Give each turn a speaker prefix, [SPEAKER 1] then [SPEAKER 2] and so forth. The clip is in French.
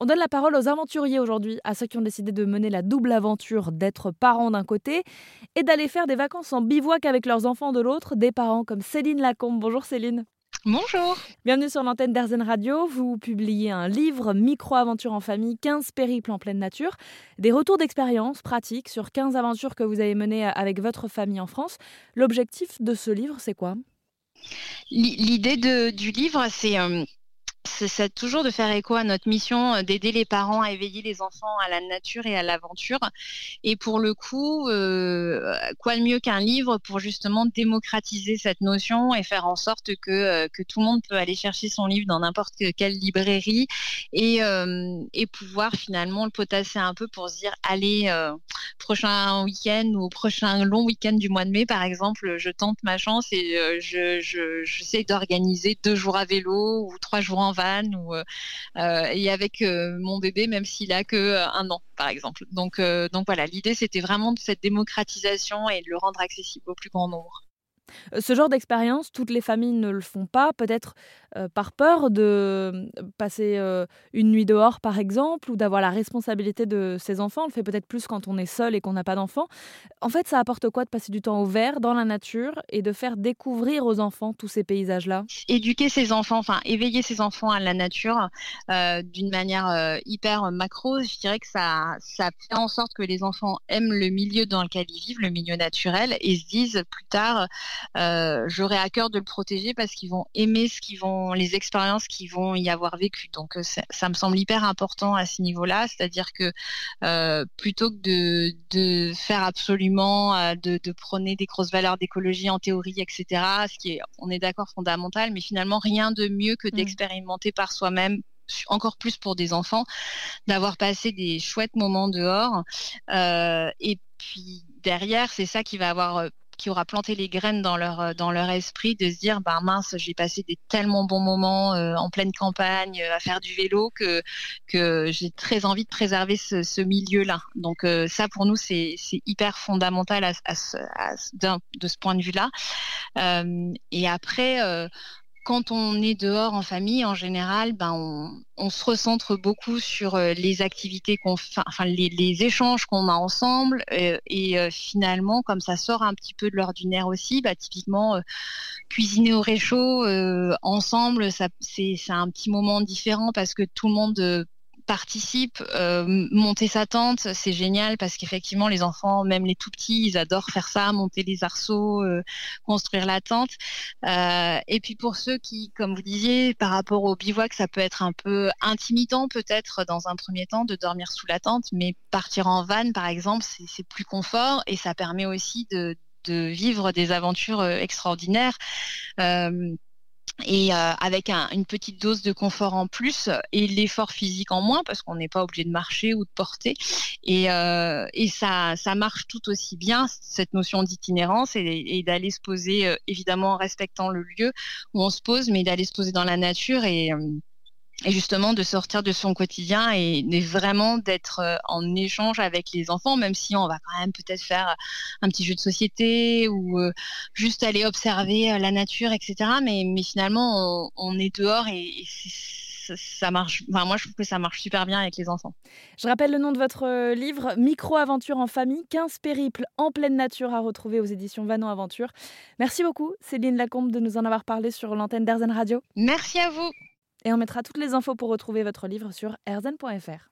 [SPEAKER 1] On donne la parole aux aventuriers aujourd'hui, à ceux qui ont décidé de mener la double aventure d'être parents d'un côté et d'aller faire des vacances en bivouac avec leurs enfants de l'autre, des parents comme Céline Lacombe. Bonjour Céline.
[SPEAKER 2] Bonjour.
[SPEAKER 1] Bienvenue sur l'antenne d'Arzen Radio. Vous publiez un livre, Micro-aventure en famille, 15 périples en pleine nature, des retours d'expérience pratiques sur 15 aventures que vous avez menées avec votre famille en France. L'objectif de ce livre, c'est quoi?
[SPEAKER 2] L'idée du livre, c'est euh, c'est toujours de faire écho à notre mission euh, d'aider les parents à éveiller les enfants à la nature et à l'aventure. Et pour le coup, euh, quoi de mieux qu'un livre pour justement démocratiser cette notion et faire en sorte que, euh, que tout le monde peut aller chercher son livre dans n'importe quelle librairie et, et pouvoir finalement le potasser un peu pour se dire allez, prochain week-end ou prochain long week-end du mois de mai par exemple, je tente ma chance et je, je, j'essaie d'organiser deux jours à vélo ou trois jours en euh, euh, et avec euh, mon bébé même s'il a que un an par exemple. Donc donc voilà, l'idée c'était vraiment de cette démocratisation et de le rendre accessible au plus grand nombre.
[SPEAKER 1] Ce genre d'expérience, toutes les familles ne le font pas, peut-être euh, par peur de euh, passer euh, une nuit dehors, par exemple, ou d'avoir la responsabilité de ses enfants. On le fait peut-être plus quand on est seul et qu'on n'a pas d'enfants. En fait, ça apporte quoi de passer du temps au vert, dans la nature, et de faire découvrir aux enfants tous ces paysages-là?
[SPEAKER 2] Éduquer ses enfants, enfin éveiller ses enfants à la nature d'une manière hyper macro, je dirais que ça, ça fait en sorte que les enfants aiment le milieu dans lequel ils vivent, le milieu naturel, et se disent plus tard euh, j'aurai à cœur de le protéger parce qu'ils vont aimer ce qu'ils vont, les expériences qu'ils vont y avoir vécues. Donc euh, ça, me semble hyper important à ce niveau-là, c'est-à-dire que euh, plutôt que de, de faire absolument, de, de, prôner des grosses valeurs d'écologie en théorie, etc., ce qui est, on est d'accord, fondamental, mais finalement rien de mieux que mmh. d'expérimenter par soi-même encore plus pour des enfants, d'avoir passé des chouettes moments dehors. Euh, et puis derrière, c'est ça qui va avoir qui aura planté les graines dans leur euh, dans leur esprit de se dire bah mince j'ai passé des tellement bons moments euh, en pleine campagne euh, à faire du vélo que que j'ai très envie de préserver ce, ce milieu là donc ça pour nous c'est hyper fondamental à, à, de ce point de vue là et après quand on est dehors en famille, en général, ben on, se recentre beaucoup sur euh, les activités qu'on, enfin les, échanges qu'on a ensemble, euh, et euh, finalement, comme ça sort un petit peu de l'ordinaire aussi, bah, typiquement cuisiner au réchaud ensemble, ça c'est un petit moment différent parce que tout le monde participe, euh, monter sa tente, c'est génial parce qu'effectivement les enfants, même les tout petits, ils adorent faire ça, monter les arceaux, euh, construire la tente. Euh, et puis pour ceux qui, comme vous disiez, par rapport au bivouac, ça peut être un peu intimidant peut-être dans un premier temps de dormir sous la tente, mais partir en van par exemple, c'est plus confort et ça permet aussi de, de vivre des aventures extraordinaires et euh, avec une petite dose de confort en plus et l'effort physique en moins parce qu'on n'est pas obligé de marcher ou de porter. Et, euh, et ça, ça marche tout aussi bien cette notion d'itinérance et, d'aller se poser euh, évidemment en respectant le lieu où on se pose mais d'aller se poser dans la nature et et justement de sortir de son quotidien et, vraiment d'être euh, en échange avec les enfants, même si on va quand même peut-être faire un petit jeu de société ou euh, juste aller observer euh, la nature, etc. Mais, mais finalement, on, est dehors et, ça marche. Enfin, moi, je trouve que ça marche super bien avec les enfants.
[SPEAKER 1] Je rappelle le nom de votre livre, Micro-aventure en famille, 15 périples en pleine nature à retrouver aux éditions Vanon Aventure. Merci beaucoup, Céline Lacombe, de nous en avoir parlé sur l'antenne d'Airzen Radio.
[SPEAKER 2] Merci à vous.
[SPEAKER 1] Et on mettra toutes les infos pour retrouver votre livre sur erzen.fr.